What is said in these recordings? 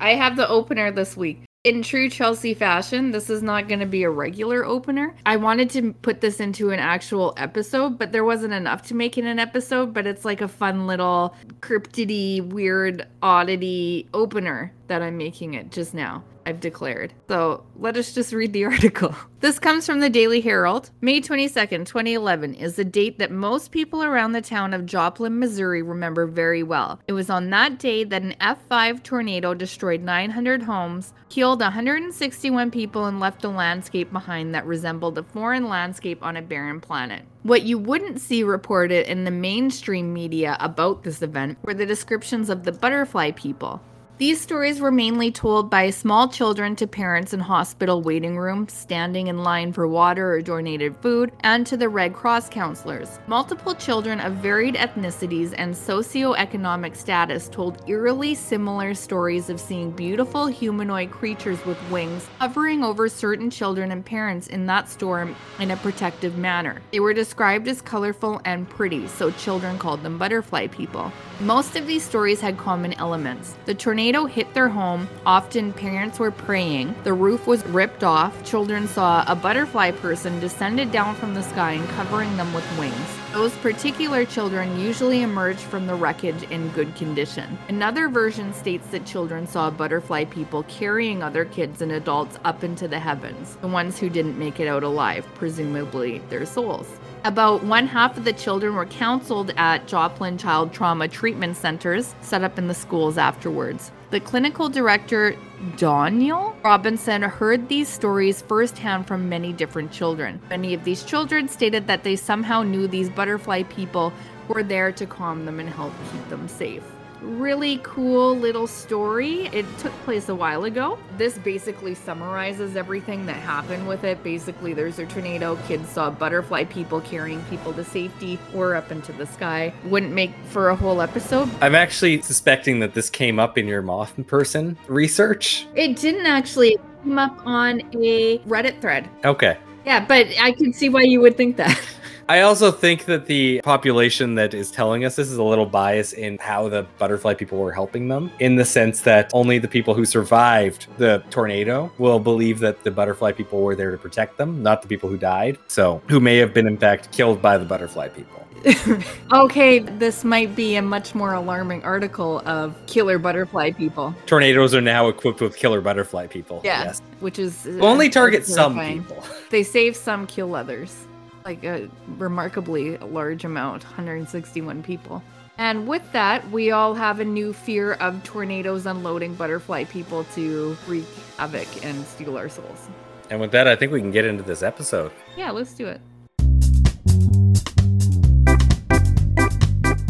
I have the opener this week. In true Chelsea fashion, this is not going to be a regular opener. I wanted to put this into an actual episode, but there wasn't enough to make it an episode. But it's like a fun little cryptidy, weird, oddity opener that I'm making it just now. I've declared. So let us just read the article. This comes from the Daily Herald. May 22nd, 2011 is the date that most people around the town of Joplin, Missouri remember very well. It was on that day that an F5 tornado destroyed 900 homes, killed 161 people, and left a landscape behind that resembled a foreign landscape on a barren planet. What you wouldn't see reported in the mainstream media about this event were the descriptions of the butterfly people. These stories were mainly told by small children to parents in hospital waiting rooms, standing in line for water or donated food, and to the Red Cross counselors. Multiple children of varied ethnicities and socioeconomic status told eerily similar stories of seeing beautiful humanoid creatures with wings hovering over certain children and parents in that storm in a protective manner. They were described as colorful and pretty, so children called them butterfly people. Most of these stories had common elements. The tornado hit their home, often parents were praying, the roof was ripped off, children saw a butterfly person descended down from the sky and covering them with wings. Those particular children usually emerged from the wreckage in good condition. Another version states that children saw butterfly people carrying other kids and adults up into the heavens, the ones who didn't make it out alive, presumably their souls. About one half of the children were counseled at Joplin Child Trauma Treatment Centers set up in the schools afterwards. The clinical director, Daniel Robinson, heard these stories firsthand from many different children. Many of these children stated that they somehow knew these butterfly people were there to calm them and help keep them safe really cool little story. It took place a while ago. This basically summarizes everything that happened with it. Basically, there's a tornado, kids saw butterfly people carrying people to safety or up into the sky. Wouldn't make for a whole episode. I'm actually suspecting that this came up in your moth person research. It didn't actually it come up on a Reddit thread. Okay. Yeah, but I can see why you would think that. I also think that the population that is telling us this is a little biased in how the butterfly people were helping them, in the sense that only the people who survived the tornado will believe that the butterfly people were there to protect them, not the people who died. So, who may have been, in fact, killed by the butterfly people. okay, this might be a much more alarming article of killer butterfly people. Tornadoes are now equipped with killer butterfly people. Yeah, yes. which is uh, only target some people. They save some, kill others like a remarkably large amount 161 people. And with that, we all have a new fear of tornadoes unloading butterfly people to wreak havoc and steal our souls. And with that, I think we can get into this episode. Yeah, let's do it.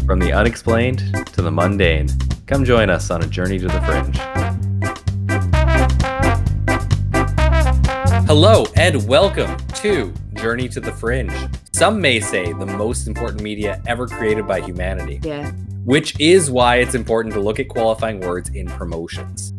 From the unexplained to the mundane, come join us on a journey to the fringe. Hello, and welcome to Journey to the Fringe. Some may say the most important media ever created by humanity. Yeah. Which is why it's important to look at qualifying words in promotions.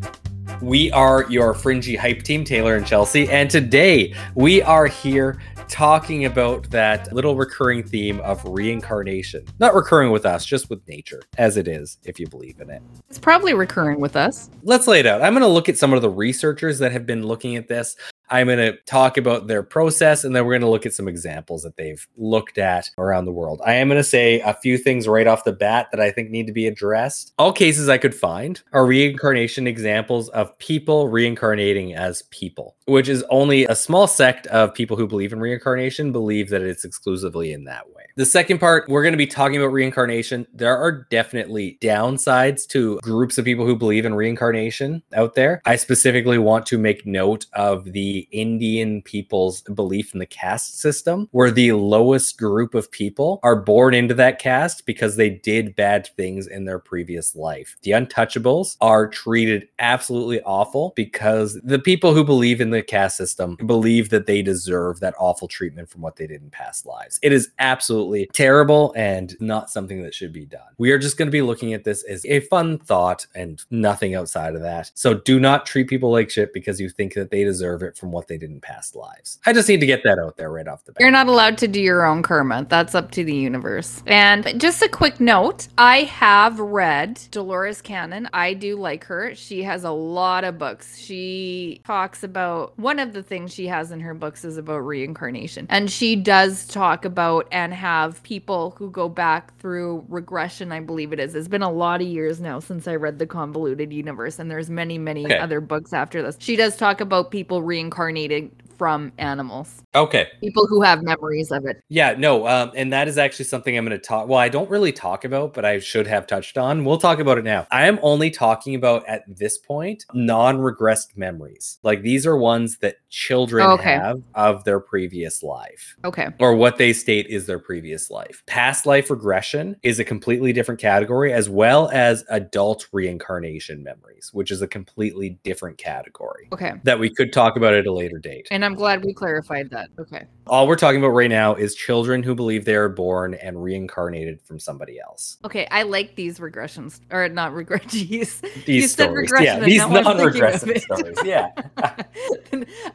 We are your fringy hype team, Taylor and Chelsea, and today we are here talking about that little recurring theme of reincarnation. Not recurring with us, just with nature, as it is, if you believe in it. It's probably recurring with us. Let's lay it out. I'm going to look at some of the researchers that have been looking at this. I'm going to talk about their process and then we're going to look at some examples that they've looked at around the world. I am going to say a few things right off the bat that I think need to be addressed. All cases I could find are reincarnation examples of people reincarnating as people, which is only a small sect of people who believe in reincarnation believe that it's exclusively in that way. The second part, we're going to be talking about reincarnation. There are definitely downsides to groups of people who believe in reincarnation out there. I specifically want to make note of the Indian people's belief in the caste system, where the lowest group of people are born into that caste because they did bad things in their previous life. The untouchables are treated absolutely awful because the people who believe in the caste system believe that they deserve that awful treatment from what they did in past lives. It is absolutely terrible and not something that should be done. We are just going to be looking at this as a fun thought and nothing outside of that. So do not treat people like shit because you think that they deserve it from from what they did in past lives. I just need to get that out there right off the bat. You're not allowed to do your own karma. That's up to the universe. And just a quick note I have read Dolores Cannon. I do like her. She has a lot of books. She talks about one of the things she has in her books is about reincarnation. And she does talk about and have people who go back through regression, I believe it is. It's been a lot of years now since I read The Convoluted Universe, and there's many, many Okay. other books after this. She does talk about people reincarnating Incarnated from animals, Okay. people who have memories of it. Yeah, no, um, and that is actually something I'm going to talk. Well, I don't really talk about, but I should have touched on. We'll talk about it now. I am only talking about at this point non-regressed memories. Like these are ones that children Okay. have of their previous life. Okay. Or what they state is their previous life. Past life regression is a completely different category, as well as adult reincarnation memories, which is a completely different category Okay. that we could talk about at a later date. And I'm glad we clarified that. Okay. All we're talking about right now is children who believe they are born and reincarnated from somebody else. Okay. I like these regressions, or not regressions. These You said stories, regression, yeah, these now I'm thinking of non-regressive it. stories, yeah,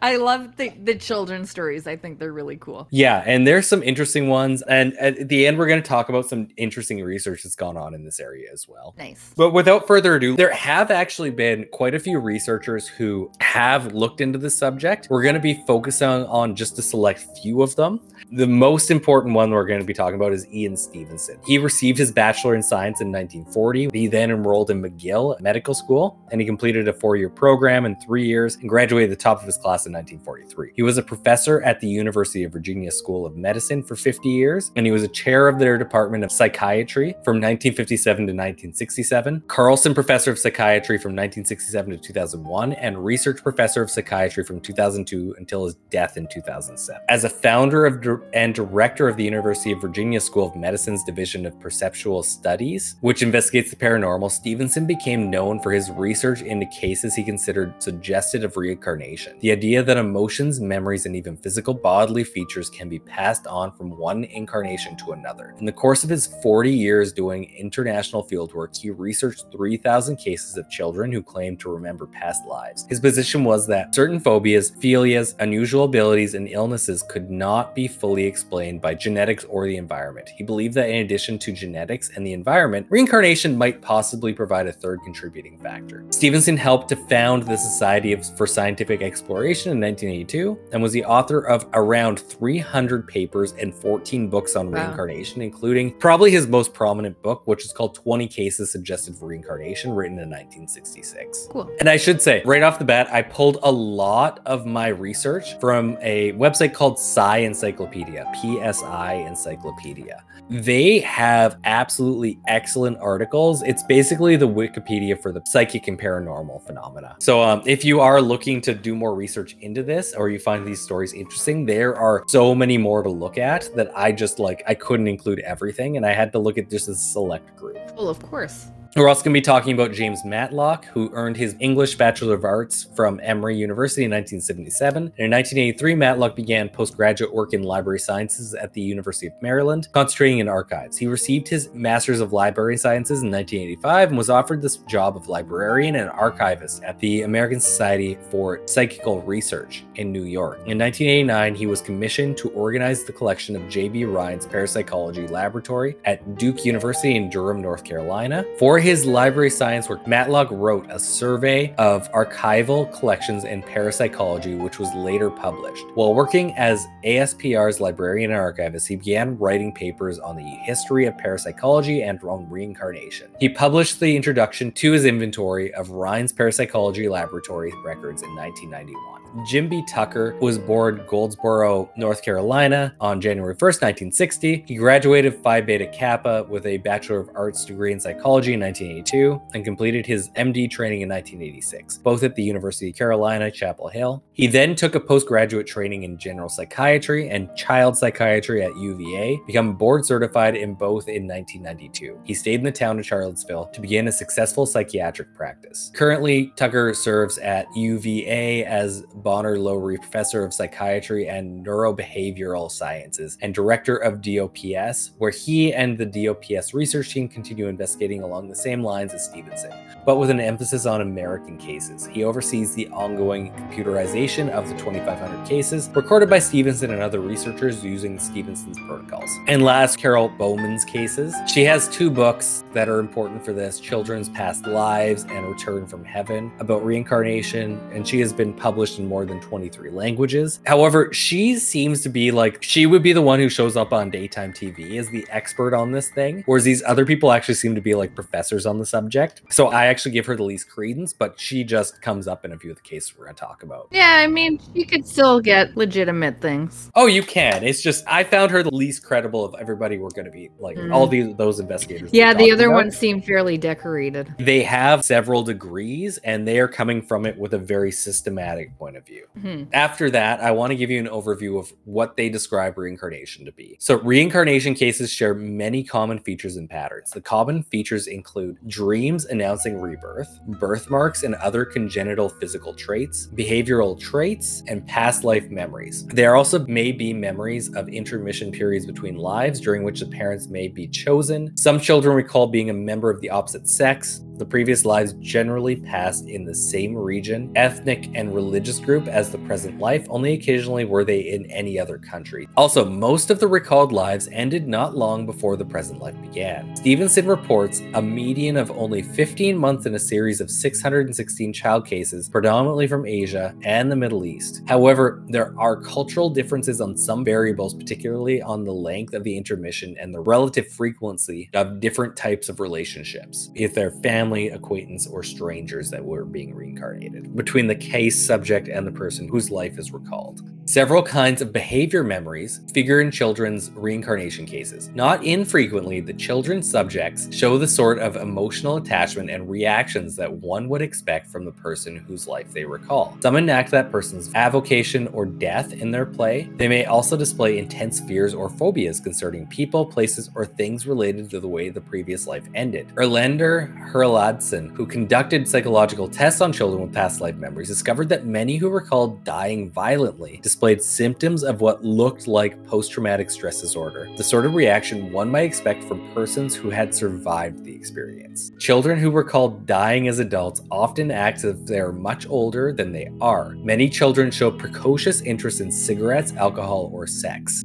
I love the, the children's stories. I think they're really cool. yeah. And there's some interesting ones, and at the end, we're going to talk about some interesting research that's gone on in this area as well. Nice. But without further ado, there have actually been quite a few researchers who have looked into the subject. We're going to be focusing on just a select few of them. The most important one we're going to be talking about is Ian Stevenson. He received his bachelor in science in 1940. He then enrolled in McGill Medical School and he completed a four year program in three years and graduated the top of his class in 1943. He was a professor at the University of Virginia School of Medicine for 50 years and he was a chair of their Department of Psychiatry from 1957 to 1967, Carlson Professor of Psychiatry from 1967 to 2001, and Research Professor of Psychiatry from 2002 until his death in 2007. As a founder of and director of the University of Virginia School of Medicine's Division of Perceptual Studies, which investigates the paranormal, Stevenson became known for his research into cases he considered suggestive of reincarnation. The idea that emotions, memories, and even physical bodily features can be passed on from one incarnation to another. In the course of his 40 years doing international fieldwork, he researched 3,000 cases of children who claimed to remember past lives. His position was that certain phobias, philias, unusual abilities, and illnesses could not be fully explained by genetics or the environment. He believed that in addition to genetics and the environment, reincarnation might possibly provide a third contributing factor. Stevenson helped to found the Society of, for Scientific Exploration in 1982 and was the author of around 300 papers and 14 books on Wow. reincarnation, including probably his most prominent book, which is called 20 Cases Suggested for Reincarnation, written in 1966. Cool. And I should say, right off the bat, I pulled a lot of my research from a website called Psi Encyclopedia, PSI Encyclopedia. They have absolutely excellent articles. It's basically the Wikipedia for the psychic and paranormal phenomena. So, um, if you are looking to do more research into this or you find these stories interesting, there are so many more to look at that I just like, I couldn't include everything and I had to look at just a select group. Well, of course. We're also going to be talking about James Matlock, who earned his English Bachelor of Arts from Emory University in 1977. And in 1983, Matlock began postgraduate work in library sciences at the University of Maryland, concentrating in archives. He received his Master's of Library Sciences in 1985 and was offered this job of librarian and archivist at the American Society for Psychical Research in New York. In 1989, he was commissioned to organize the collection of J.B. Rhine's Parapsychology Laboratory at Duke University in Durham, North Carolina. For his library science work, Matlock wrote a survey of archival collections in parapsychology, which was later published. While working as ASPR's librarian and archivist, he began writing papers on the history of parapsychology and on reincarnation. He published the introduction to his inventory of Rhine's Parapsychology Laboratory records in 1991. Jim B. Tucker was born Goldsboro, North Carolina on January 1st, 1960. He graduated Phi Beta Kappa with a Bachelor of Arts degree in psychology in 1982 and completed his MD training in 1986, both at the University of Carolina, Chapel Hill. He then took a postgraduate training in general psychiatry and child psychiatry at UVA, become board certified in both in 1992. He stayed in the town of Charlottesville to begin a successful psychiatric practice. Currently, Tucker serves at UVA as Bonner Lowry Professor of Psychiatry and Neurobehavioral Sciences and Director of DOPS, where he and the DOPS research team continue investigating along the same lines as Stevenson, but with an emphasis on American cases. He oversees the ongoing computerization of the 2,500 cases recorded by Stevenson and other researchers using Stevenson's protocols. And last, Carol Bowman's cases. She has two books that are important for this Children's Past Lives and Return from Heaven about reincarnation, and she has been published in more than 23 languages. However, she seems to be like, she would be the one who shows up on daytime TV as the expert on this thing, whereas these other people actually seem to be like professors on the subject. So I actually give her the least credence, but she just comes up in a few of the cases we're going to talk about. Yeah, I mean, she could still get legitimate things. Oh, you can. It's just I found her the least credible of everybody we're going to be like Mm. all these those investigators. Yeah, the other about. ones seem fairly decorated. They have several degrees and they are coming from it with a very systematic point of view. Hmm. After that, I want to give you an overview of what they describe reincarnation to be. So, reincarnation cases share many common features and patterns. The common features include dreams announcing rebirth, birthmarks and other congenital physical traits, behavioral traits, and past life memories. There also may be memories of intermission periods between lives during which the parents may be chosen. Some children recall being a member of the opposite sex. The previous lives generally passed in the same region, ethnic, and religious group as the present life, only occasionally were they in any other country. Also, most of the recalled lives ended not long before the present life began. Stevenson reports a median of only 15 months in a series of 616 child cases, predominantly from Asia and the Middle East. However, there are cultural differences on some variables, particularly on the length of the intermission and the relative frequency of different types of relationships, if they're family, acquaintance, or strangers that were being reincarnated, between the case subject and the person whose life is recalled. Several kinds of behavior memories figure in children's reincarnation cases. Not infrequently, the children's subjects show the sort of emotional attachment and reactions that one would expect from the person whose life they recall. Some enact that person's avocation or death in their play. They may also display intense fears or phobias concerning people, places, or things related to the way the previous life ended. Erlendur Haraldsson, who conducted psychological tests on children with past life memories, discovered that many who recalled dying violently displayed symptoms of what looked like post traumatic stress disorder, the sort of reaction one might expect from persons who had survived the experience. Children who recalled dying as adults often act as if they are much older than they are. Many children show precocious interest in cigarettes, alcohol, or sex.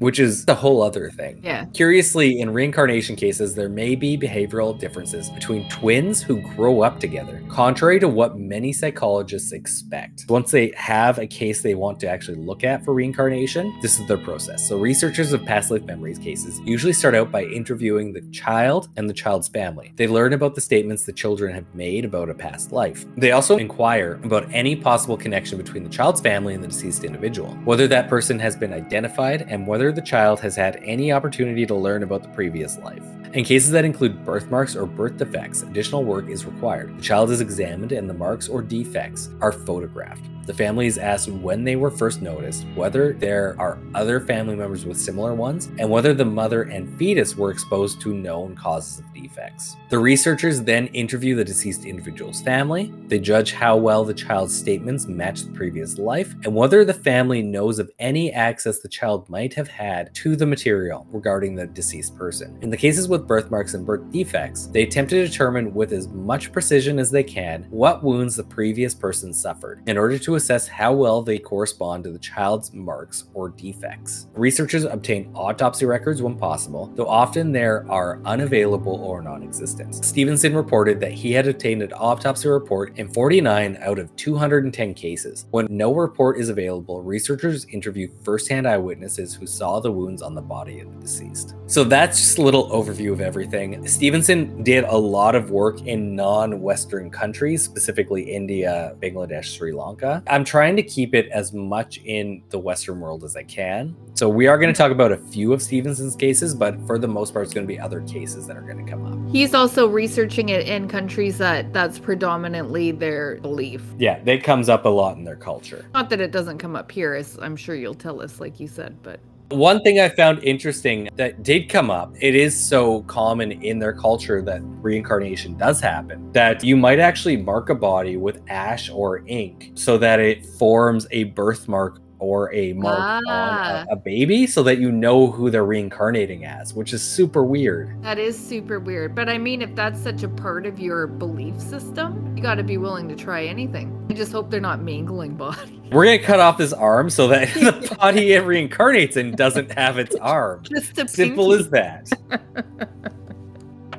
Which is the whole other thing. Yeah. Curiously, in reincarnation cases, there may be behavioral differences between twins who grow up together, contrary to what many psychologists expect. Once they have a case they want to actually look at for reincarnation, this is their process. So, researchers of past life memories cases usually start out by interviewing the child and the child's family. They learn about the statements the children have made about a past life. They also inquire about any possible connection between the child's family and the deceased individual, whether that person has been identified, and whether the child has had any opportunity to learn about the previous life. In cases that include birthmarks or birth defects, additional work is required. The child is examined and the marks or defects are photographed. The family is asked when they were first noticed, whether there are other family members with similar ones, and whether the mother and fetus were exposed to known causes of defects. The researchers then interview the deceased individual's family. They judge how well the child's statements match the previous life, and whether the family knows of any access the child might have had to the material regarding the deceased person. In the cases with birthmarks and birth defects, they attempt to determine with as much precision as they can what wounds the previous person suffered in order to assess how well they correspond to the child's marks or defects. Researchers obtain autopsy records when possible, though often there are unavailable or non existent. Stevenson reported that he had obtained an autopsy report in 49 out of 210 cases. When no report is available, researchers interview firsthand eyewitnesses who saw the wounds on the body of the deceased. So that's just a little overview of everything. Stevenson did a lot of work in non Western countries, specifically India, Bangladesh, Sri Lanka. I'm trying to keep it as much in the Western world as I can. So we are going to talk about a few of Stevenson's cases, but for the most part, it's going to be other cases that are going to come up. He's also researching it in countries that that's predominantly their belief. Yeah, that comes up a lot in their culture. Not that it doesn't come up here, as I'm sure you'll tell us, like you said, but One thing I found interesting that did come up, it is so common in their culture that reincarnation does happen, that you might actually mark a body with ash or ink so that it forms a birthmark or a mark on Ah. a, a baby so that you know who they're reincarnating as, which is super weird. That is super weird. But I mean, if that's such a part of your belief system, you got to be willing to try anything. I just hope they're not mangling bodies. We're gonna cut off his arm so that the body it reincarnates in doesn't have its arm. Just a Simple pinky. as that.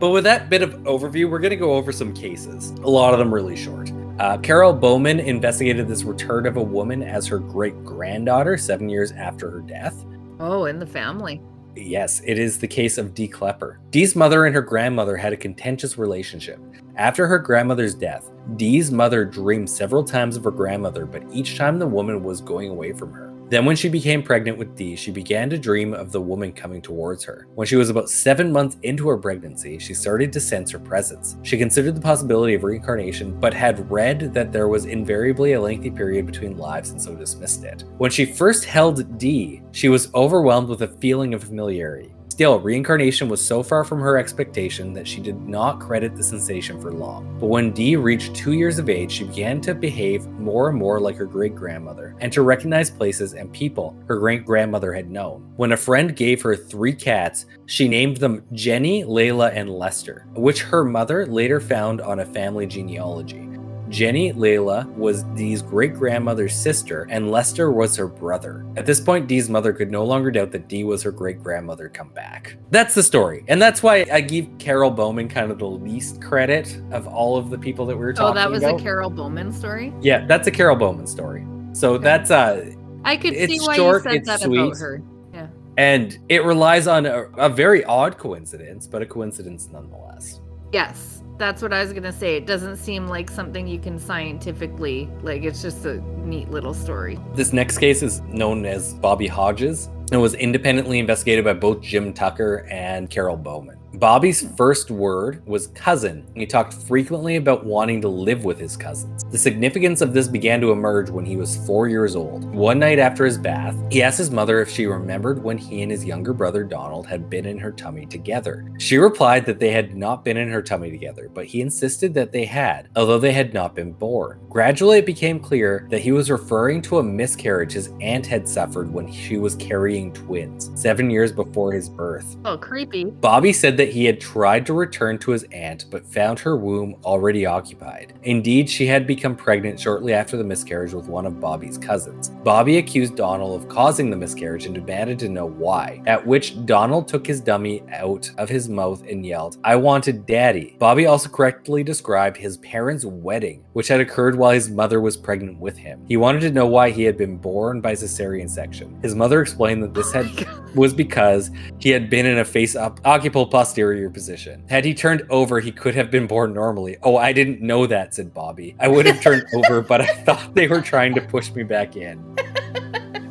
but with that bit of overview, we're going to go over some cases. A lot of them really short. Uh, Carol Bowman investigated this return of a woman as her great granddaughter seven years after her death. Oh, in the family. Yes, it is the case of Dee Klepper. Dee's mother and her grandmother had a contentious relationship. After her grandmother's death, Dee's mother dreamed several times of her grandmother, but each time the woman was going away from her. Then, when she became pregnant with Dee, she began to dream of the woman coming towards her. When she was about seven months into her pregnancy, she started to sense her presence. She considered the possibility of reincarnation, but had read that there was invariably a lengthy period between lives and so dismissed it. When she first held Dee, she was overwhelmed with a feeling of familiarity. Still, reincarnation was so far from her expectation that she did not credit the sensation for long. But when Dee reached two years of age, she began to behave more and more like her great grandmother and to recognize places and people her great grandmother had known. When a friend gave her three cats, she named them Jenny, Layla, and Lester, which her mother later found on a family genealogy. Jenny Layla was Dee's great grandmother's sister, and Lester was her brother. At this point, Dee's mother could no longer doubt that Dee was her great grandmother come back. That's the story, and that's why I give Carol Bowman kind of the least credit of all of the people that we were talking about. Oh, that was about. a Carol Bowman story. yeah, that's a Carol Bowman story. So that's uh, I could see why short, you said that sweet. about her. Yeah. And it relies on a, a very odd coincidence, but a coincidence nonetheless. Yes, that's what I was gonna say. It doesn't seem like something you can scientifically like. It's just a neat little story. This next case is known as Bobby Hodges and was independently investigated by both Jim Tucker and Carol Bowman. Bobby's first word was cousin. He talked frequently about wanting to live with his cousins. The significance of this began to emerge when he was four years old. One night after his bath, he asked his mother if she remembered when he and his younger brother Donald had been in her tummy together. She replied that they had not been in her tummy together, but he insisted that they had, although they had not been born. Gradually, it became clear that he was referring to a miscarriage his aunt had suffered when she was carrying twins, seven years before his birth. Oh, creepy. Bobby said that he had tried to return to his aunt but found her womb already occupied. Indeed, she had become pregnant shortly after the miscarriage with one of Bobby's cousins. Bobby accused Donald of causing the miscarriage and demanded to know why, at which Donald took his dummy out of his mouth and yelled, I wanted daddy. Bobby also correctly described his parents' wedding, which had occurred while his mother was pregnant with him. He wanted to know why he had been born by cesarean section. His mother explained that this had oh was because he had been in a face up occiput posterior position. Had he turned over, he could have been born normally. Oh, I didn't know that, said Bobby. I would have turned over, but I thought they were trying to push me back in.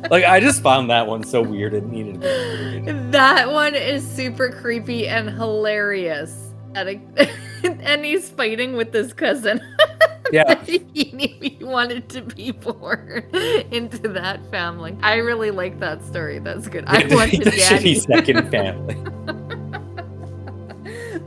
Like I just found that one so weird it needed to be included. That one is super creepy and hilarious. And he's fighting with his cousin. Yeah. he wanted to be born into that family. I really like that story. That's good. I the shitty daddy. second family.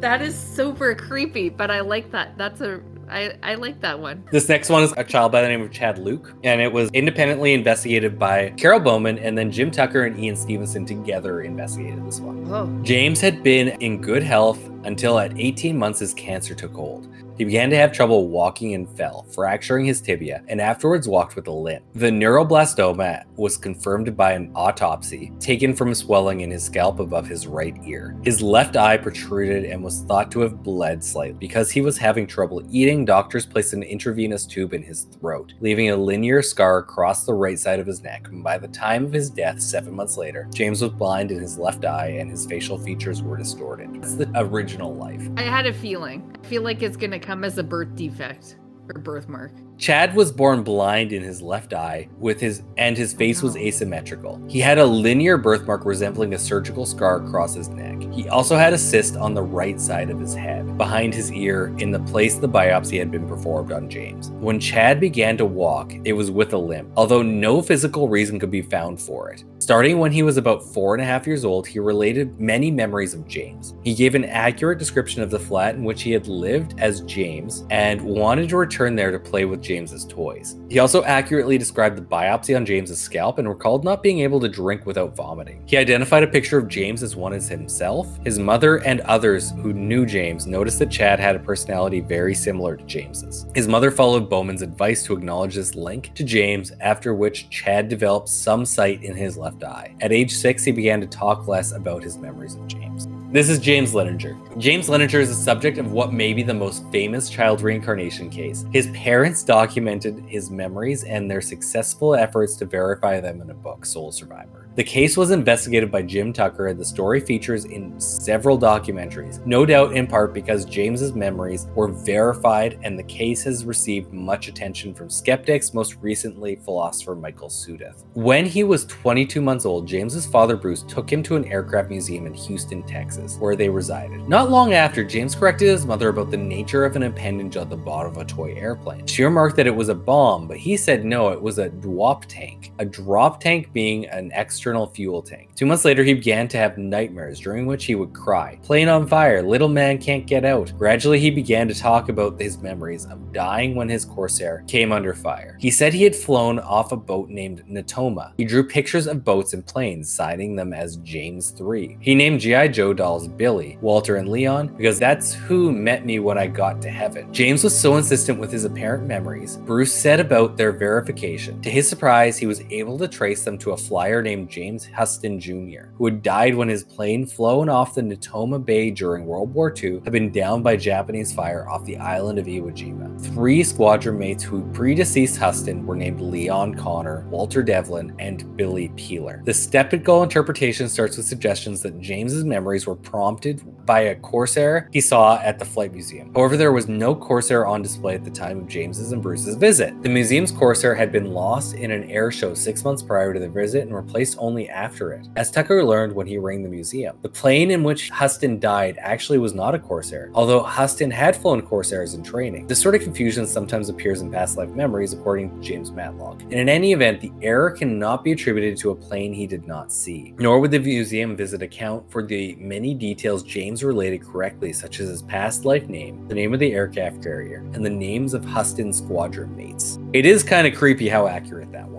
That is super creepy, but I like that. That's a I I like that one. This next one is a child by the name of Chad Luke, and it was independently investigated by Carol Bowman, and then Jim Tucker and Ian Stevenson together investigated this one. Oh, James had been in good health until at 18 months his cancer took hold. He began to have trouble walking and fell, fracturing his tibia, and afterwards walked with a limp. The neuroblastoma was confirmed by an autopsy taken from swelling in his scalp above his right ear. His left eye protruded and was thought to have bled slightly. Because he was having trouble eating, doctors placed an intravenous tube in his throat, leaving a linear scar across the right side of his neck. And by the time of his death, seven months later, James was blind in his left eye and his facial features were distorted. That's the original life. I had a feeling. I feel like it's gonna come as a birth defect or birthmark. Chad was born blind in his left eye with his and his face was oh, asymmetrical. He had a linear birthmark resembling a surgical scar across his neck. He also had a cyst on the right side of his head, behind his ear, in the place the biopsy had been performed on James. When Chad began to walk, it was with a limp, although no physical reason could be found for it. Starting when he was about four and a half years old, he related many memories of James. He gave an accurate description of the flat in which he had lived as James and wanted to return there to play with James's toys. He also accurately described the biopsy on James's scalp and recalled not being able to drink without vomiting. He identified a picture of James as one as himself. His mother and others who knew James noticed that Chad had a personality very similar to James's. His mother followed Bowman's advice to acknowledge this link to James, after which Chad developed some sight in his left eye. At age six, he began to talk less about his memories of James. This is James Leininger. James Leininger is the subject of what may be the most famous child reincarnation case. His parents documented his memories and their successful efforts to verify them in a book, Soul Survivor. The case was investigated by Jim Tucker, and the story features in several documentaries, no doubt in part because James's memories were verified and the case has received much attention from skeptics, most recently philosopher Michael Sudduth. When he was 22 months old, James's father Bruce took him to an aircraft museum in Houston, Texas, where they resided. Not long after, James corrected his mother about the nature of an appendage on the bottom of a toy airplane. She remarked that it was a bomb, but he said no, it was a drop tank. A drop tank being an extra external fuel tank. Two months later, he began to have nightmares, during which he would cry, Plane on fire, little man can't get out. Gradually, he began to talk about his memories of dying when his Corsair came under fire. He said he had flown off a boat named Natoma. He drew pictures of boats and planes, citing them as James 3. He named G.I. Joe dolls Billy, Walter, and Leon because that's who met me when I got to heaven. James was so insistent with his apparent memories, Bruce said about their verification. To his surprise, he was able to trace them to a flyer named James Huston Jr., who had died when his plane flown off the Natoma Bay during World War II had been downed by Japanese fire off the island of Iwo Jima. Three squadron mates who predeceased Huston were named Leon Connor, Walter Devlin, and Billy Peeler. The skeptical interpretation starts with suggestions that James's memories were prompted by a Corsair he saw at the Flight Museum. However, there was no Corsair on display at the time of James's and Bruce's visit. The museum's Corsair had been lost in an air show six months prior to the visit and replaced only after it, as Tucker learned when he rang the museum. The plane in which Huston died actually was not a Corsair, although Huston had flown Corsairs in training. This sort of confusion sometimes appears in past life memories, according to James Matlock. And in any event, the error cannot be attributed to a plane he did not see, nor would the museum visit account for the many details James related correctly, such as his past life name, the name of the aircraft carrier, and the names of Huston's squadron mates. It is kind of creepy how accurate that is.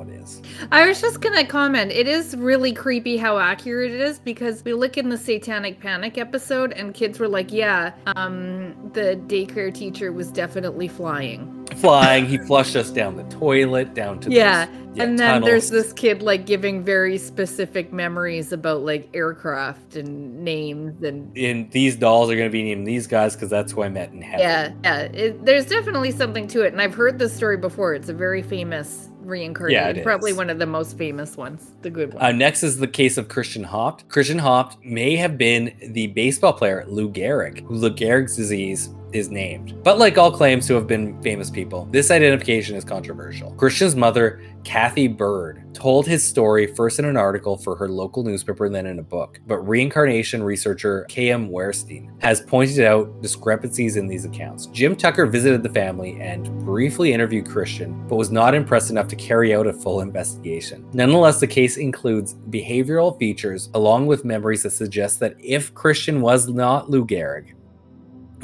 I was just gonna comment. It is really creepy how accurate it is because we look in the Satanic Panic episode, and kids were like, "Yeah, um, the daycare teacher was definitely flying." Flying, he flushed us down the toilet, down to Yeah, those- yeah, and then there's this kid like giving very specific memories about like aircraft and names and And these dolls are going to be named these guys because that's who I met in heaven. yeah, yeah. It, there's definitely something to it, and I've heard this story before. It's a very famous reincarnation, it probably is. one of the most famous ones, the good one. Uh, next is the case of Christian Haupt. Christian Haupt may have been the baseball player Lou Gehrig, who Lou Gehrig's disease is named. But like all claims to have been famous people, this identification is controversial. Christian's mother, Cathy Byrd, told his story first in an article for her local newspaper and then in a book. But reincarnation researcher K.M. Wehrstein has pointed out discrepancies in these accounts. Jim Tucker visited the family and briefly interviewed Christian, but was not impressed enough to carry out a full investigation. Nonetheless, the case includes behavioral features along with memories that suggest that if Christian was not Lou Gehrig,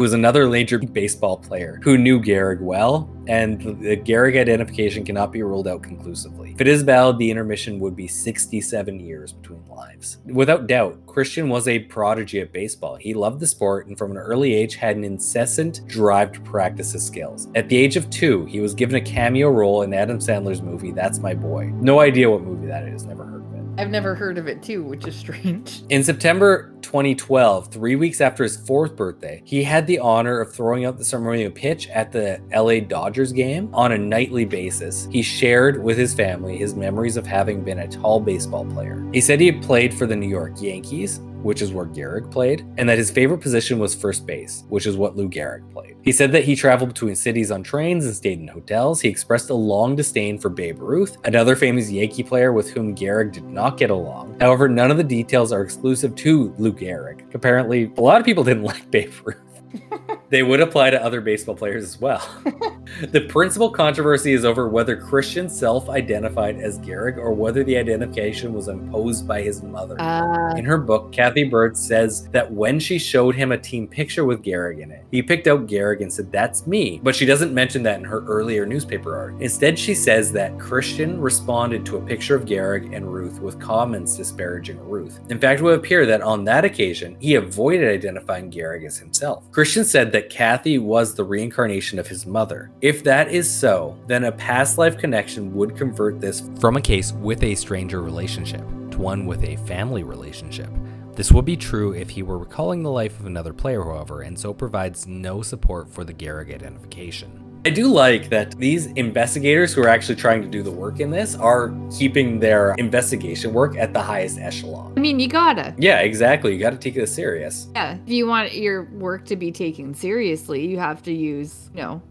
who was another major baseball player who knew Gehrig well, and the Gehrig identification cannot be ruled out conclusively. If it is valid, the intermission would be 67 years between lives. Without doubt, Christian was a prodigy at baseball. He loved the sport and from an early age had an incessant drive to practice his skills. At the age of two, he was given a cameo role in Adam Sandler's movie That's My Boy. No idea what movie that is, never heard. I've never heard of it too, which is strange. In September 2012, three weeks after his fourth birthday, he had the honor of throwing out the ceremonial pitch at the LA Dodgers game on a nightly basis. He shared with his family his memories of having been a tall baseball player. He said he had played for the New York Yankees, which is where Gehrig played, and that his favorite position was first base, which is what Lou Gehrig played. He said that he traveled between cities on trains and stayed in hotels. He expressed a long disdain for Babe Ruth, another famous Yankee player with whom Gehrig did not get along. However, none of the details are exclusive to Lou Gehrig. Apparently, a lot of people didn't like Babe Ruth. they would apply to other baseball players as well. The principal controversy is over whether Christian self identified as Gehrig or whether the identification was imposed by his mother. Uh, In her book, Cathy Byrd says that when she showed him a team picture with Gehrig in it, he picked out Gehrig and said, That's me. But she doesn't mention that in her earlier newspaper art. Instead, she says that Christian responded to a picture of Gehrig and Ruth with comments disparaging Ruth. In fact, it would appear that on that occasion, he avoided identifying Gehrig as himself. Christian said that Cathy was the reincarnation of his mother. If that is so, then a past life connection would convert this from a case with a stranger relationship to one with a family relationship. This would be true if he were recalling the life of another player, however, and so provides no support for the Gehrig identification. I do like that these investigators who are actually trying to do the work in this are keeping their investigation work at the highest echelon. I mean, you gotta. Yeah, exactly. You got to take it serious. Yeah. If you want your work to be taken seriously, you have to use, you know, good,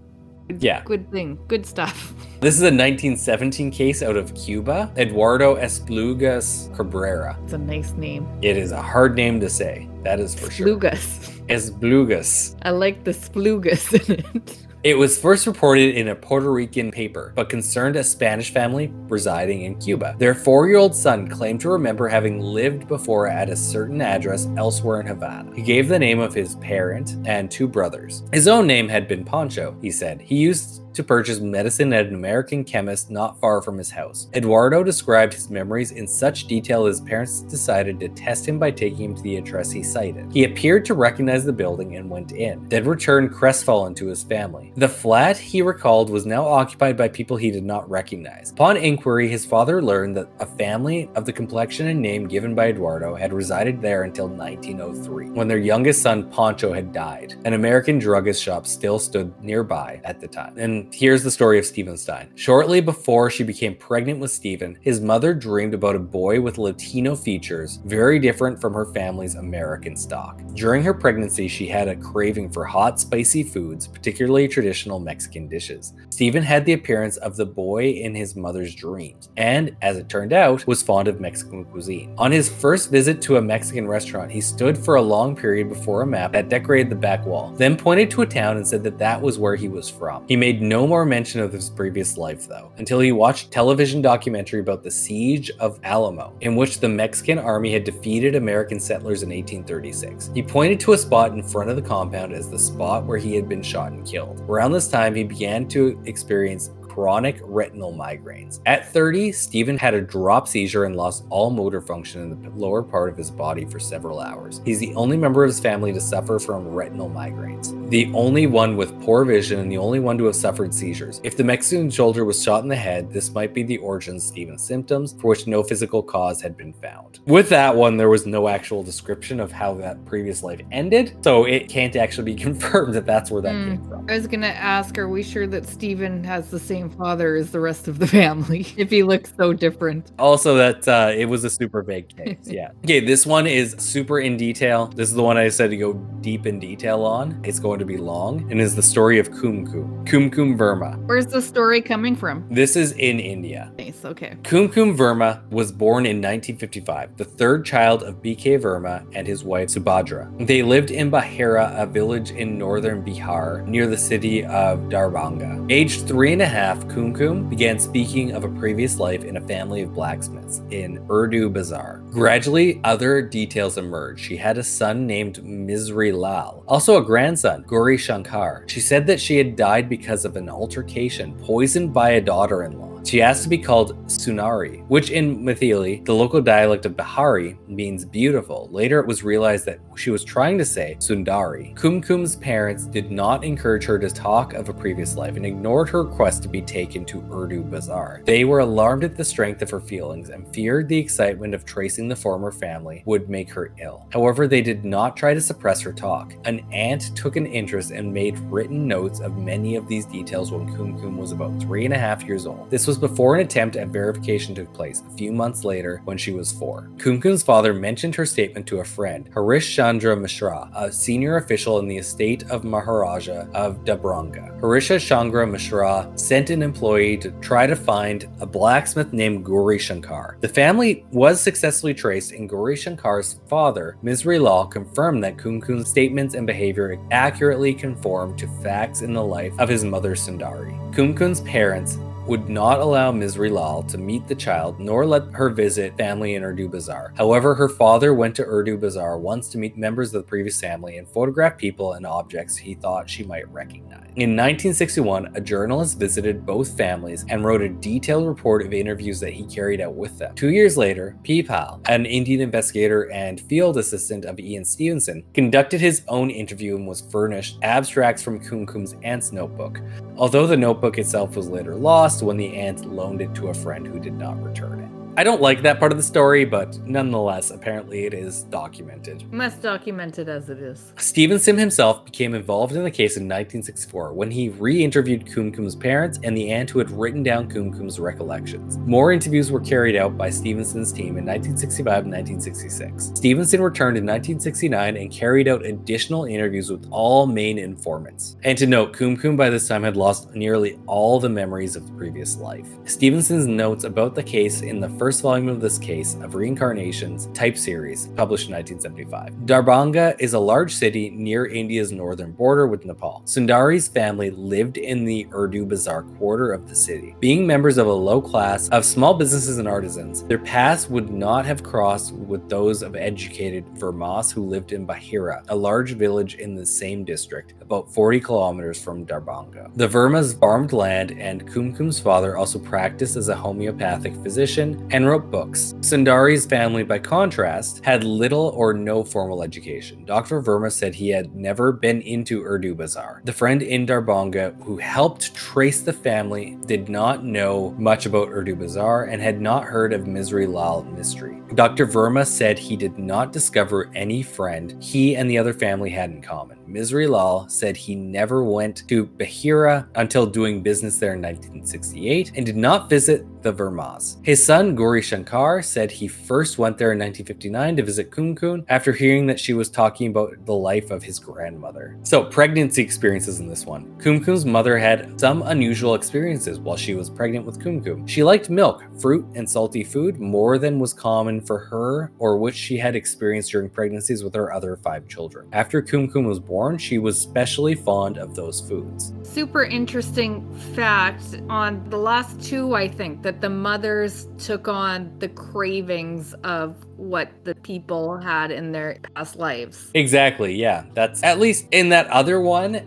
Yeah. good thing, good stuff. This is a 1917 case out of Cuba, Eduardo Esplugas Cabrera. It's a nice name. It is a hard name to say, that is for sure. Splugas. Esplugas. I like the splugas in it. It was first reported in a Puerto Rican paper, but concerned a Spanish family residing in Cuba. Their four year old son claimed to remember having lived before at a certain address elsewhere in Havana. He gave the name of his parent and two brothers. His own name had been Pancho, he said. He used to purchase medicine at an American chemist not far from his house. Eduardo described his memories in such detail his parents decided to test him by taking him to the address he cited. He appeared to recognize the building and went in, then returned crestfallen to his family. The flat he recalled was now occupied by people he did not recognize. Upon inquiry, his father learned that a family of the complexion and name given by Eduardo had resided there until 1903, when their youngest son Pancho had died. An American druggist shop still stood nearby at the time. And here's the story of Stephen Stein. Shortly before she became pregnant with Stephen, his mother dreamed about a boy with Latino features, very different from her family's American stock. During her pregnancy, she had a craving for hot, spicy foods, particularly traditional Mexican dishes. Stephen had the appearance of the boy in his mother's dreams, and, as it turned out, was fond of Mexican cuisine. On his first visit to a Mexican restaurant, he stood for a long period before a map that decorated the back wall, then pointed to a town and said that that was where he was from. He made no more mention of his previous life, though, until he watched television documentary about the Siege of Alamo, in which the Mexican army had defeated American settlers in 1836. He pointed to a spot in front of the compound as the spot where he had been shot and killed. Around this time, he began to experience chronic retinal migraines. At 30, Stephen had a drop seizure and lost all motor function in the lower part of his body for several hours. He's the only member of his family to suffer from retinal migraines, the only one with poor vision and the only one to have suffered seizures. If the Mexican soldier was shot in the head, this might be the origin of Stephen's symptoms, for which no physical cause had been found. With that one, there was no actual description of how that previous life ended, so it can't actually be confirmed that that's where that Hmm. came from. I was gonna ask, are we sure that Stephen has the same father is the rest of the family? If he looks so different. Also, that uh, it was a super vague case. Yeah. Okay, this one is super in detail. This is the one I said to go deep in detail on. It's going to be long and is the story of Kum Kum, Kum Kum Verma. Where's the story coming from? This is in India. Nice, okay. Kum Kum Verma was born in 1955, the third child of BK Verma and his wife Subhadra. They lived in Bahira, a village in northern Bihar near the city of Darbhanga. Aged three and a half, Kum Kum began speaking of a previous life in a family of blacksmiths in Urdu Bazaar. Gradually, other details emerged. She had a son named Misri Lal, also a grandson, Gauri Shankar. She said that she had died because of an altercation poisoned by a daughter in law. She asked to be called Sunari, which in Maithili, the local dialect of Bihari, means beautiful. Later, it was realized that she was trying to say Sundari. Kumkum's parents did not encourage her to talk of a previous life and ignored her request to be taken to Urdu Bazaar. They were alarmed at the strength of her feelings and feared the excitement of tracing the former family would make her ill. However, they did not try to suppress her talk. An aunt took an interest and made written notes of many of these details when Kumkum was about three and a half years old. This was before an attempt at verification took place a few months later when she was four. Kumkum's father mentioned her statement to a friend, Harish Chandra Mishra, a senior official in the estate of Maharaja of Darbhanga. Harisha Chandra Mishra sent an employee to try to find a blacksmith named Gauri Shankar. The family was successfully traced, and Gauri Shankar's father, Misri Lal, confirmed that Kumkum's statements and behavior accurately conformed to facts in the life of his mother Sundari. Kumkum's parents would not allow Misri Lal to meet the child nor let her visit family in Urdu Bazaar. However, her father went to Urdu Bazaar once to meet members of the previous family and photograph people and objects he thought she might recognize. In 1961, a journalist visited both families and wrote a detailed report of interviews that he carried out with them. Two years later, P. Pal, an Indian investigator and field assistant of Ian Stevenson, conducted his own interview and was furnished abstracts from Kumkum's aunt's notebook, although the notebook itself was later lost when the aunt loaned it to a friend who did not return it. I don't like that part of the story, but nonetheless, apparently it is documented. Less documented as it is. Stevenson himself became involved in the case in 1964 when he re interviewed Kumkum's parents and the aunt who had written down Kumkum's recollections. More interviews were carried out by Stevenson's team in 1965 and 1966. Stevenson returned in 1969 and carried out additional interviews with all main informants. And to note, Kumkum by this time had lost nearly all the memories of the previous life. Stevenson's notes about the case in the first volume of this case of reincarnations type series, published in 1975. Darbhanga is a large city near India's northern border with Nepal. Sundari's family lived in the Urdu Bazaar quarter of the city. Being members of a low class of small businesses and artisans, their paths would not have crossed with those of educated Vermas who lived in Bahera, a large village in the same district, about 40 kilometers from Darbhanga. The Vermas farmed land, and Kumkum's father also practiced as a homeopathic physician and wrote books. Sundari's family, by contrast, had little or no formal education. Dr. Verma said he had never been into Urdu Bazaar. The friend in Darbhanga who helped trace the family did not know much about Urdu Bazaar and had not heard of Misri Lal Mistri. Dr. Verma said he did not discover any friend he and the other family had in common. Misri Lal said he never went to Bahera until doing business there in 1968 and did not visit the Vermas. His son, Gauri Shankar, said he first went there in 1959 to visit Kumkum after hearing that she was talking about the life of his grandmother. So, pregnancy experiences in this one. Kumkum's mother had some unusual experiences while she was pregnant with Kumkum. She liked milk, fruit, and salty food more than was common for her or which she had experienced during pregnancies with her other five children. After Kumkum was born, she was especially fond of those foods. Super interesting fact on the last two, I think, that the mothers took on the cravings of what the people had in their past lives. Exactly, yeah. That's at least in that other one,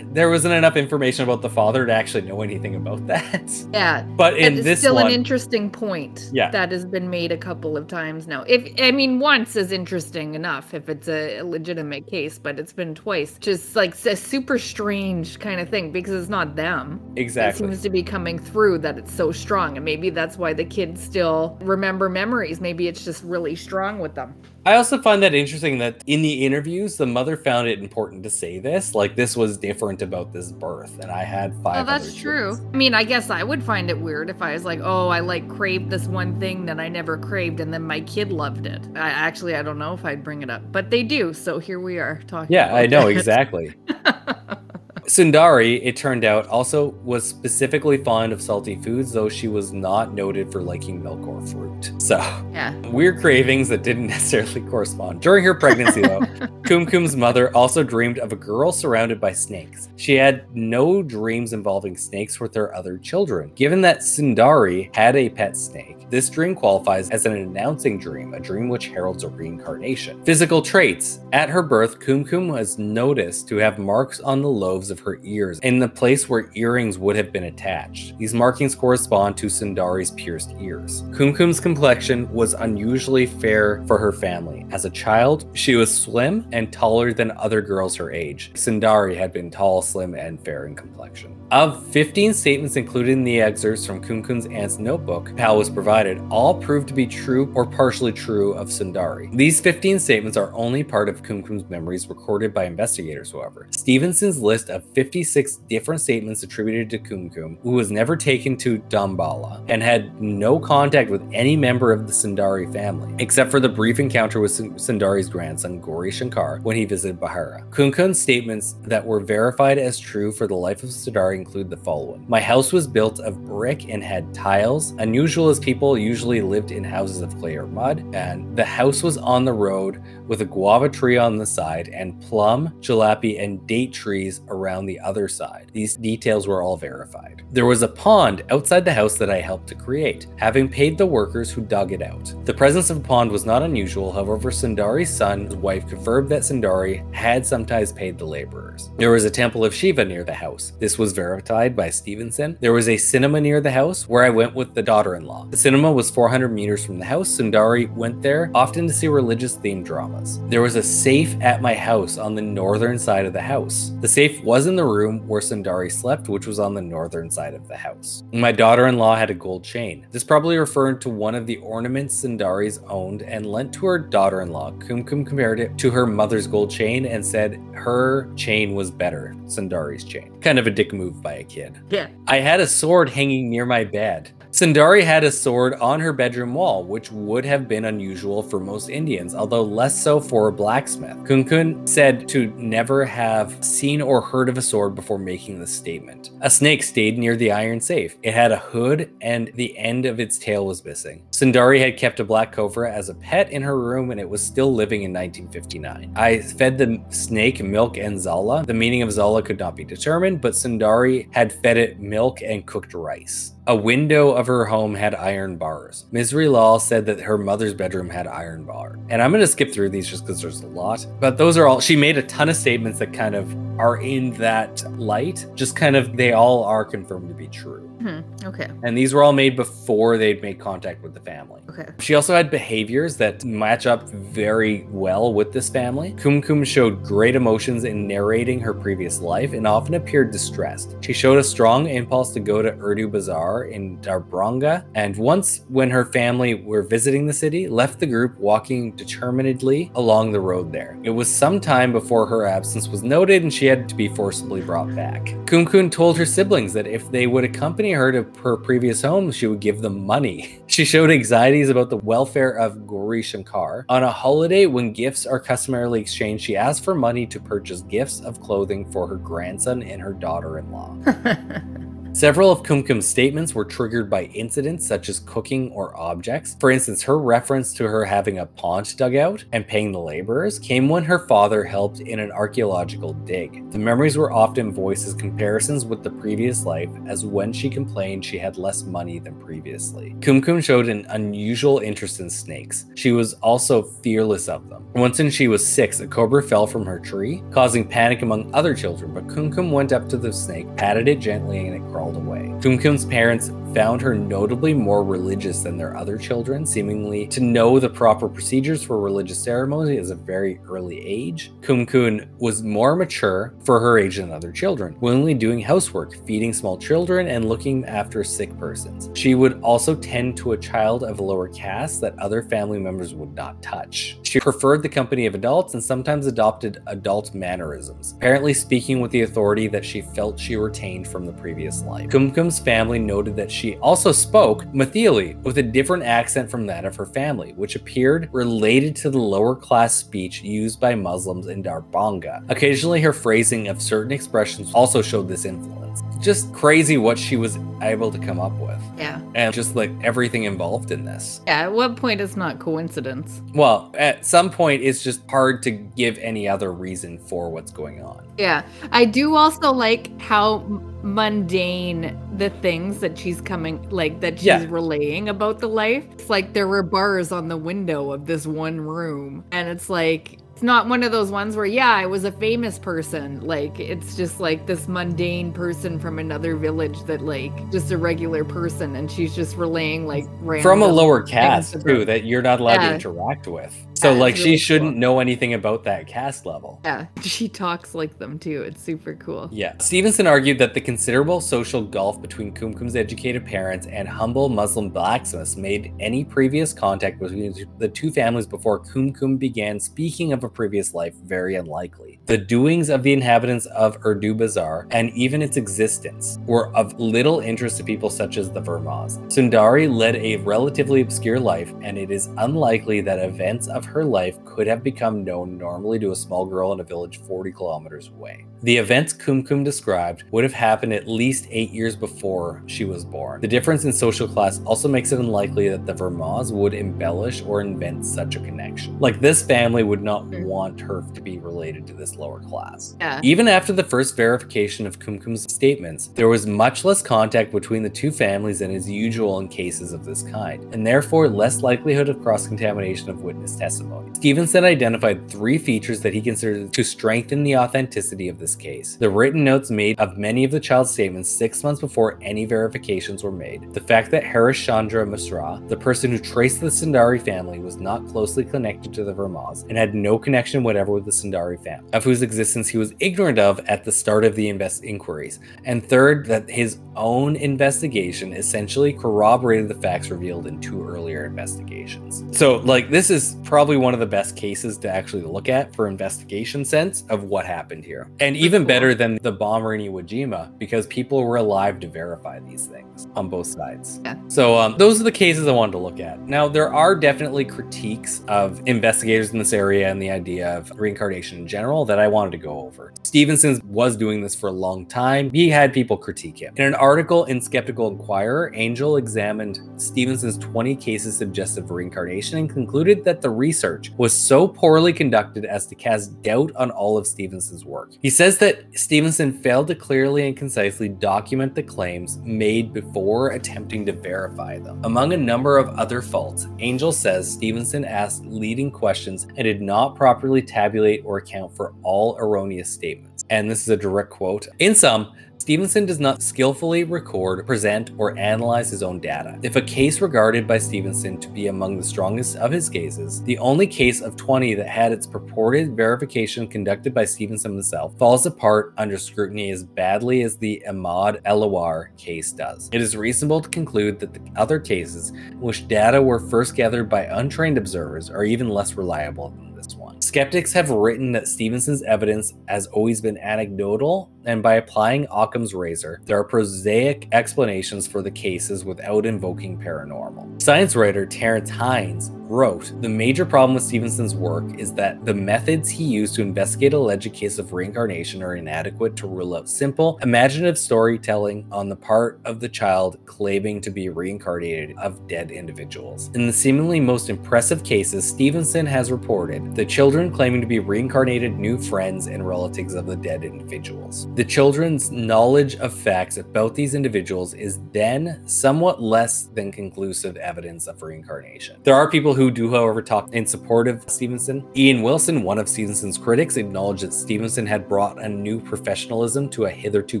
there wasn't enough information about the father to actually know anything about that. Yeah. But in it's this still one, an interesting point Yeah. that has been made a couple of times now. If I mean once is interesting enough if it's a legitimate case, but it's been twice. Just like a super strange kind of thing because it's not them. exactly. It seems to be coming through that it's so strong, and maybe that's why the kids still remember memories. Maybe it's just really strong with them. I also find that interesting that in the interviews, the mother found it important to say this. Like, this was different about this birth, and I had five. Oh, that's true. kids. I mean, I guess I would find it weird if I was like, oh, I like craved this one thing that I never craved, and then my kid loved it. I actually, I don't know if I'd bring it up, but they do. So here we are talking. Yeah, about I know that. exactly. Sundari, it turned out, also was specifically fond of salty foods, though she was not noted for liking milk or fruit. So, yeah. weird cravings that didn't necessarily correspond. During her pregnancy, though, Kumkum's mother also dreamed of a girl surrounded by snakes. She had no dreams involving snakes with her other children. Given that Sundari had a pet snake, this dream qualifies as an announcing dream, a dream which heralds a reincarnation. Physical traits. At her birth, Kumkum was noticed to have marks on the lobes of her ears in the place where earrings would have been attached. These markings correspond to Sundari's pierced ears. Kumkum's complexion was unusually fair for her family. As a child, she was slim and taller than other girls her age. Sundari had been tall, slim, and fair in complexion. Of 15 statements included in the excerpts from Kumkum's aunt's notebook Pal was provided, all proved to be true or partially true of Sundari. These 15 statements are only part of Kumkum's memories recorded by investigators, however. Stevenson's list of 56 different statements attributed to Kumkum, who was never taken to Darbhanga and had no contact with any member of the Sundari family, except for the brief encounter with Sundari's grandson, Gauri Shankar, when he visited Bahera. Kumkum's statements that were verified as true for the life of Sundari include the following. My house was built of brick and had tiles, unusual as people usually lived in houses of clay or mud, and the house was on the road with a guava tree on the side and plum, jalapeno, and date trees around the other side. These details were all verified. There was a pond outside the house that I helped to create, having paid the workers who dug it out. The presence of a pond was not unusual, however, Sundari's son's wife confirmed that Sundari had sometimes paid the laborers. There was a temple of Shiva near the house. This was verified by Stevenson. There was a cinema near the house where I went with the daughter in law. The cinema was 400 meters from the house. Sundari went there often to see religious themed dramas. There was a safe at my house on the northern side of the house. The safe was in the room where Sundari slept, which was on the northern side of the house. My daughter in law had a gold chain. This probably referred to one of the ornaments Sundari's owned and lent to her daughter in law. Kumkum compared it to her mother's gold chain and said her chain was better, Sundari's chain. Kind of a dick move by a kid. Yeah. I had a sword hanging near my bed. Sundari had a sword on her bedroom wall, which would have been unusual for most Indians, although less so for a blacksmith. Kumkum said to never have seen or heard of a sword before making this statement. A snake stayed near the iron safe. It had a hood and the end of its tail was missing. Sundari had kept a black cobra as a pet in her room and it was still living in 1959. I fed the snake milk and zala. The meaning of zala could not be determined, but Sundari had fed it milk and cooked rice. A window of her home had iron bars. Misri Lal said that her mother's bedroom had iron bar. And I'm going to skip through these just because there's a lot. But those are all, she made a ton of statements that kind of are in that light. Just kind of, they all are confirmed to be true. Hmm. Okay. And these were all made before they'd made contact with the family. Okay. She also had behaviors that match up very well with this family. Kumkum showed great emotions in narrating her previous life and often appeared distressed. She showed a strong impulse to go to Urdu Bazaar in Darbhanga, and once, when her family were visiting the city, left the group walking determinedly along the road there. It was some time before her absence was noted and she had to be forcibly brought back. Kumkum told her siblings that if they would accompany her to her previous home, she would give them money. She showed anxieties about the welfare of Gauri Shankar. On a holiday when gifts are customarily exchanged, she asked for money to purchase gifts of clothing for her grandson and her daughter in law. Several of Kumkum's statements were triggered by incidents such as cooking or objects. For instance, her reference to her having a pond dug out and paying the laborers came when her father helped in an archaeological dig. The memories were often voiced as comparisons with the previous life, as when she complained she had less money than previously. Kumkum showed an unusual interest in snakes. She was also fearless of them. Once when she was six, a cobra fell from her tree, causing panic among other children, but Kumkum went up to the snake, patted it gently, and it crawled away. Kumkum's parents found her notably more religious than their other children, seemingly to know the proper procedures for religious ceremony at a very early age. Kumkum was more mature for her age than other children, willingly doing housework, feeding small children, and looking after sick persons. She would also tend to a child of a lower caste that other family members would not touch. She preferred the company of adults and sometimes adopted adult mannerisms, apparently speaking with the authority that she felt she retained from the previous life. Kumkum's family noted that she also spoke Maithili with a different accent from that of her family, which appeared related to the lower class speech used by Muslims in Darbhanga. Occasionally, her phrasing of certain expressions also showed this influence. Just crazy what she was able to come up with. Yeah. And just like everything involved in this. Yeah. At what point is not coincidence? Well, at some point, it's just hard to give any other reason for what's going on. Yeah. I do also like how mundane the things that she's coming like that she's Yeah. relaying about the life. It's like there were bars on the window of this one room and it's like it's not one of those ones where yeah, I was a famous person. Like it's just like this mundane person from another village that like just a regular person and she's just relaying like From a lower caste, too, that you're not allowed to interact with. So Yeah, like it's she shouldn't cool. know anything about that cast level. Yeah, she talks like them too. It's super cool. Yeah. Stevenson argued that the considerable social gulf between Kumkum's educated parents and humble Muslim blacksmiths made any previous contact between the two families before Kumkum began speaking of a previous life very unlikely. The doings of the inhabitants of Urdu Bazaar and even its existence were of little interest to people such as the Vermas. Sundari led a relatively obscure life, and it is unlikely that events of her life could have become known normally to a small girl in a village 40 kilometers away. The events Kumkum described would have happened at least eight years before she was born. The difference in social class also makes it unlikely that the Vermas would embellish or invent such a connection. Like this family would not Mhm. want her to be related to this lower class. Yeah. Even after the first verification of Kumkum's statements, there was much less contact between the two families than is usual in cases of this kind, and therefore less likelihood of cross contamination of witness testimony. Stevenson identified three features that he considered to strengthen the authenticity of this case the written notes made of many of the child's statements six months before any verifications were made, the fact that Harish Chandra Misra, the person who traced the Sundari family, was not closely connected to the Vermas and had no connection whatever with the Sundari family, of whose existence he was ignorant of at the start of the invest- inquiries. And third, that his own investigation essentially corroborated the facts revealed in two earlier investigations. So, like, this is probably one of the best cases to actually look at for investigation sense of what happened here. And even cool. better than the bomber in Iwo Jima because people were alive to verify these things on both sides. Yeah. So, um, those are the cases I wanted to look at. Now, there are definitely critiques of investigators in this area and the idea of reincarnation in general that I wanted to go over. Stevenson was doing this for a long time. He had people critique him. In an article in Skeptical Inquirer, Angel examined Stevenson's 20 cases suggestive of reincarnation and concluded that the research was so poorly conducted as to cast doubt on all of Stevenson's work. He says that Stevenson failed to clearly and concisely document the claims made before attempting to verify them. Among a number of other faults, Angel says Stevenson asked leading questions and did not properly tabulate or account for all erroneous statements. And this is a direct quote. In sum, Stevenson does not skillfully record, present, or analyze his own data. If a case regarded by Stevenson to be among the strongest of his cases, the only case of 20 that had its purported verification conducted by Stevenson himself falls apart under scrutiny as badly as the Imad Elawar case does. It is reasonable to conclude that the other cases in which data were first gathered by untrained observers are even less reliable than this one. Skeptics have written that Stevenson's evidence has always been anecdotal, and by applying Occam's razor, there are prosaic explanations for the cases without invoking paranormal. Science writer Terence Hines wrote The major problem with Stevenson's work is that the methods he used to investigate alleged case of reincarnation are inadequate to rule out simple, imaginative storytelling on the part of the child claiming to be reincarnated of dead individuals. In the seemingly most impressive cases Stevenson has reported, the children claiming to be reincarnated new friends and relatives of the dead individuals. The children's knowledge of facts about these individuals is then somewhat less than conclusive evidence of reincarnation. There are people who do, however, talk in support of Stevenson. Ian Wilson, one of Stevenson's critics, acknowledged that Stevenson had brought a new professionalism to a hitherto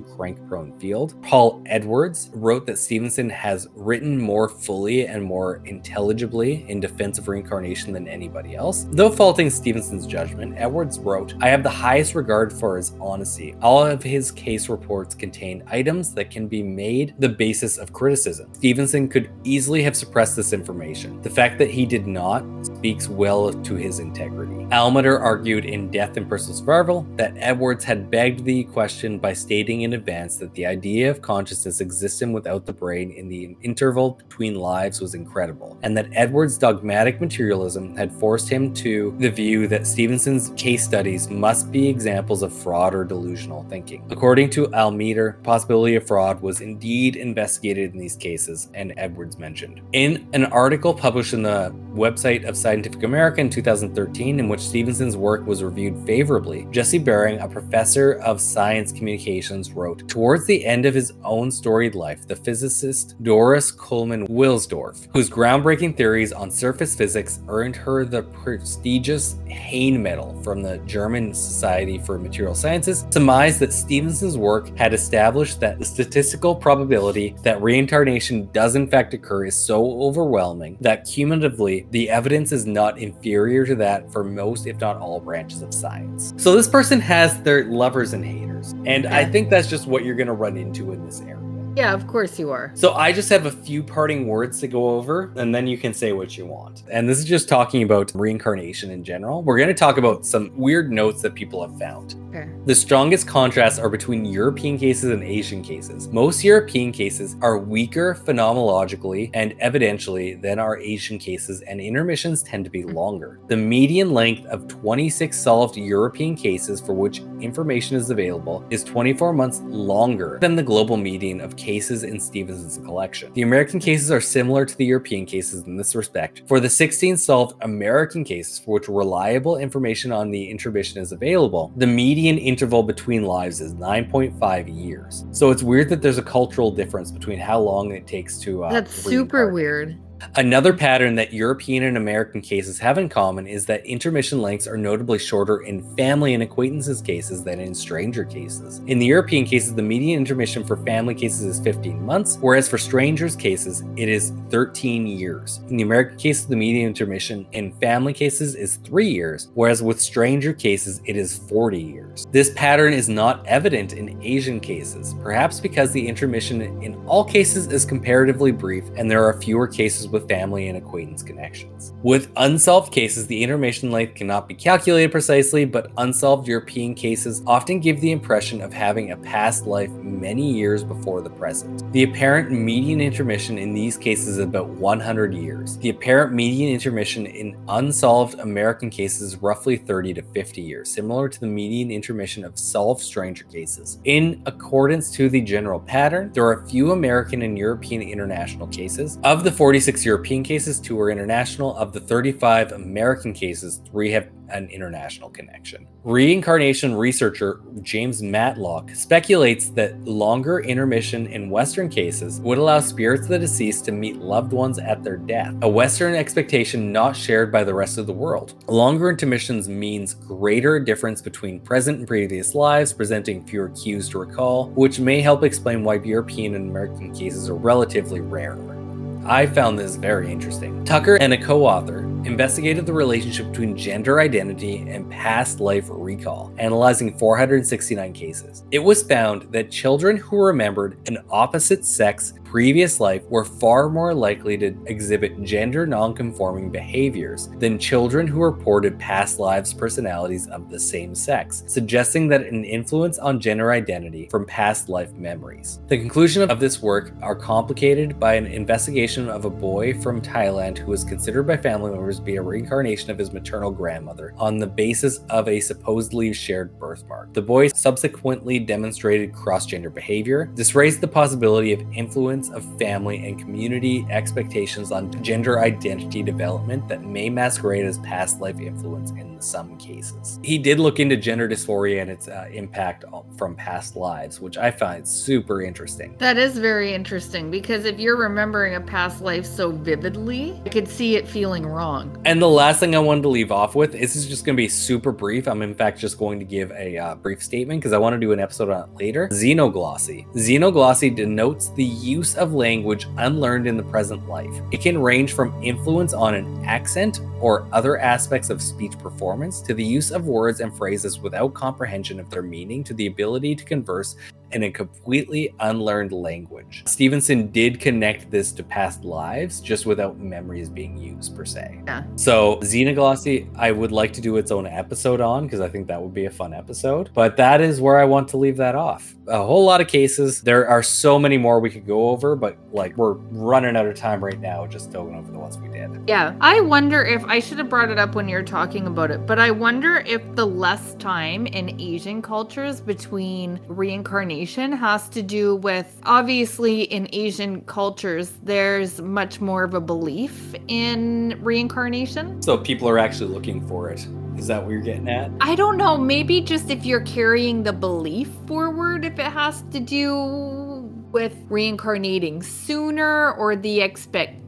crank prone field. Paul Edwards wrote that Stevenson has written more fully and more intelligibly in defense of reincarnation than anybody else. Though faulting Stevenson's judgment, Edwards wrote, I have the highest regard for his honesty. All of his case reports contain items that can be made the basis of criticism. Stevenson could easily have suppressed this information. The fact that he did not speaks well to his integrity. Almeder argued in Death and Personal Survival that Edwards had begged the question by stating in advance that the idea of consciousness existing without the brain in the interval between lives was incredible, and that Edwards' dogmatic materialism had forced him to the view that Stevenson's case studies must be examples of fraud or delusional thinking. According to Almeder, possibility of fraud was indeed investigated in these cases, and Edwards mentioned. In an article published in the website of Scientific America in 2013, in which Stevenson's work was reviewed favorably, Jesse Bering, a professor of science communications, wrote Towards the end of his own storied life, the physicist Doris Kuhlmann-Wilsdorf, whose groundbreaking theories on surface physics earned her the prestigious Heyn Medal from the German Society for Material Sciences, surmised that Stevenson's work had established that the statistical probability that reincarnation does in fact occur is so overwhelming that cumulatively the evidence is not inferior to that for most, if not all, branches of science. So this person has their lovers and haters. And I think that's just what you're going to run into in this area. Yeah, of course you are. So I just have a few parting words to go over, and then you can say what you want. And this is just talking about reincarnation in general. We're going to talk about some weird notes that people have found. Okay. The strongest contrasts are between European cases and Asian cases. Most European cases are weaker phenomenologically and evidentially than our Asian cases, and intermissions tend to be longer. The median length of 26 solved European cases for which information is available is 24 months longer than the global median of cases in Stevenson's collection. The American cases are similar to the European cases in this respect. For the 16 solved American cases for which reliable information on the intermission is available, the median interval between lives is 9.5 years. So it's weird that there's a cultural difference between how long it takes to. Uh, That's super weird. Another pattern that European and American cases have in common is that intermission lengths are notably shorter in family and acquaintances cases than in stranger cases. In the European cases, the median intermission for family cases is 15 months, whereas for strangers cases, it is 13 years. In the American cases, the median intermission in family cases is 3 years, whereas with stranger cases, it is 40 years. This pattern is not evident in Asian cases, perhaps because the intermission in all cases is comparatively brief and there are fewer cases with family and acquaintance connections. With unsolved cases, the intermission length cannot be calculated precisely, but unsolved European cases often give the impression of having a past life many years before the present. The apparent median intermission in these cases is about 100 years. The apparent median intermission in unsolved American cases is roughly 30 to 50 years, similar to the median intermission of solved stranger cases. In accordance to the general pattern, there are a few American and European international cases. Of the 46 European cases, two are international. Of the 35 American cases, three have an international connection. Reincarnation researcher James Matlock speculates that longer intermission in Western cases would allow spirits of the deceased to meet loved ones at their death, a Western expectation not shared by the rest of the world. Longer intermissions means greater difference between present and previous lives, presenting fewer cues to recall, which may help explain why European and American cases are relatively rarer. I found this very interesting. Tucker and a co author investigated the relationship between gender identity and past life recall, analyzing 469 cases. It was found that children who remembered an opposite sex previous life were far more likely to exhibit gender nonconforming behaviors than children who reported past lives personalities of the same sex, suggesting that an influence on gender identity from past life memories. The conclusion of this work are complicated by an investigation of a boy from Thailand who was considered by family members be a reincarnation of his maternal grandmother on the basis of a supposedly shared birthmark. The boy subsequently demonstrated cross-gender behavior. This raised the possibility of influence of family and community expectations on gender identity development that may masquerade as past life influence in some cases. He did look into gender dysphoria and its uh, impact from past lives, which I find super interesting. That is very interesting because if you're remembering a past life so vividly, I could see it feeling wrong. And the last thing I wanted to leave off with, this is just going to be super brief. I'm in fact just going to give a uh, brief statement because I want to do an episode on it later. Xenoglossy. Xenoglossy denotes the use of language unlearned in the present life. It can range from influence on an accent or other aspects of speech performance to the use of words and phrases without comprehension of their meaning to the ability to converse in a completely unlearned language. Stevenson did connect this to past lives just without memories being used per se. Yeah. So Xenoglossy, I would like to do its own episode on because I think that would be a fun episode. But that is where I want to leave that off. A whole lot of cases. There are so many more we could go over, but like we're running out of time right now just going over the ones we did. Yeah. I wonder if I should have brought it up when you're talking about it, but I wonder if the less time in Asian cultures between reincarnation has to do with obviously in Asian cultures, there's much more of a belief in reincarnation. So people are actually looking for it. Is that what you're getting at? I don't know, maybe just if you're carrying the belief forward, if it has to do with reincarnating sooner or the expect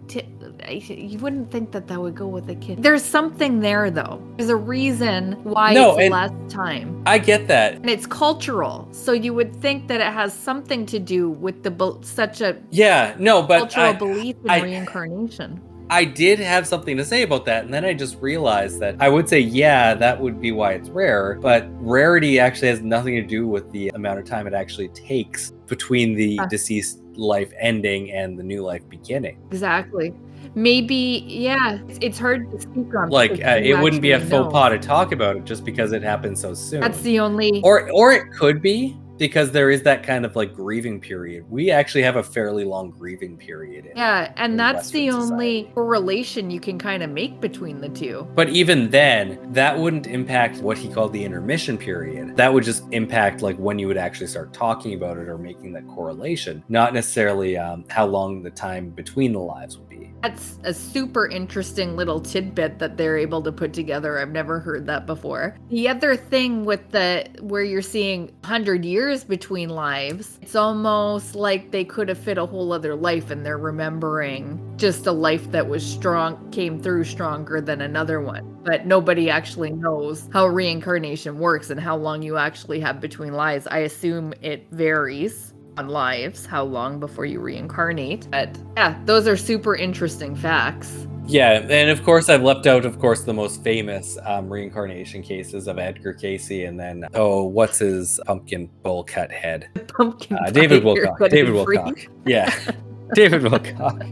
you wouldn't think that that would go with a kid. There's something there though. There's a reason why No, it's less time. I get that. And it's cultural. So you would think that it has something to do with the such a Yeah, no, but cultural I, belief in I- reincarnation. I did have something to say about that, and then I just realized that I would say, yeah, that would be why it's rare, but rarity actually has nothing to do with the amount of time it actually takes between the Uh. deceased life ending and the new life beginning. Exactly. Maybe, yeah. It's, it's hard to speak on. Like, uh, it wouldn't be a actually faux know. pas to talk about it just because it happened so soon. That's the only. or, or it could be because there is that kind of like grieving period. We actually have a fairly long grieving period. in- yeah, and that's the Western only correlation you can kind of make between the two. But even then, that wouldn't impact what he called the intermission period. That would just impact like when you would actually start talking about it or making that correlation, not necessarily um, how long the time between the lives would be. That's a super interesting little tidbit that they're able to put together. I've never heard that before. The other thing with the where you're seeing 100 years between lives, it's almost like they could have fit a whole other life and they're remembering just a life that was strong, came through stronger than another one. But nobody actually knows how reincarnation works and how long you actually have between lives. I assume it varies on lives, how long before you reincarnate. But yeah, those are super interesting facts. Yeah, and of course, I've left out, of course, the most famous um, reincarnation cases of Edgar Cayce, and then oh, what's his pumpkin bowl cut head? Pumpkin. Uh, David Wilcock. David. Wilcock. Yeah, David Wilcock.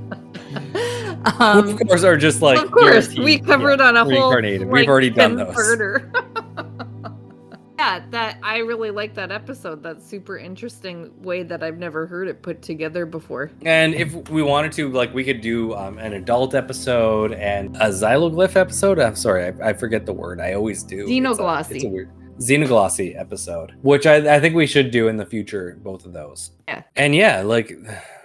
Um, of course, are just like of course, we covered yeah, on a whole reincarnated. Like, We've already done those. parter. Yeah, that I really like that episode. That's super interesting way that I've never heard it put together before. And if we wanted to, like, we could do um, an adult episode and a xyloglyph episode. I'm sorry, I, I forget the word. I always do. It's a- It's a, weird xenoglossy episode, which I, I think we should do in the future. Both of those. Yeah. And yeah, like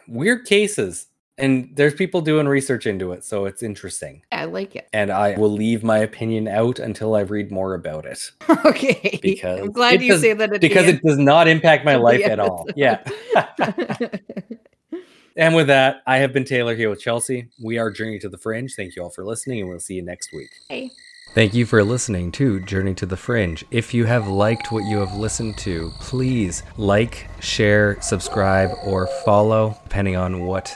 weird cases, and there's people doing research into it, so it's interesting. Yeah, I like it. And I will leave my opinion out until I read more about it okay. Because I'm glad it you does- say that because it does not impact my life at all. Yeah. And with that, I have been Taylor here with Chelsea. We are Journey to the Fringe. Thank you all for listening, and we'll see you next week. Hey. Thank you for listening to Journey to the Fringe. If you have liked what you have listened to, please like, share, subscribe, or follow, depending on what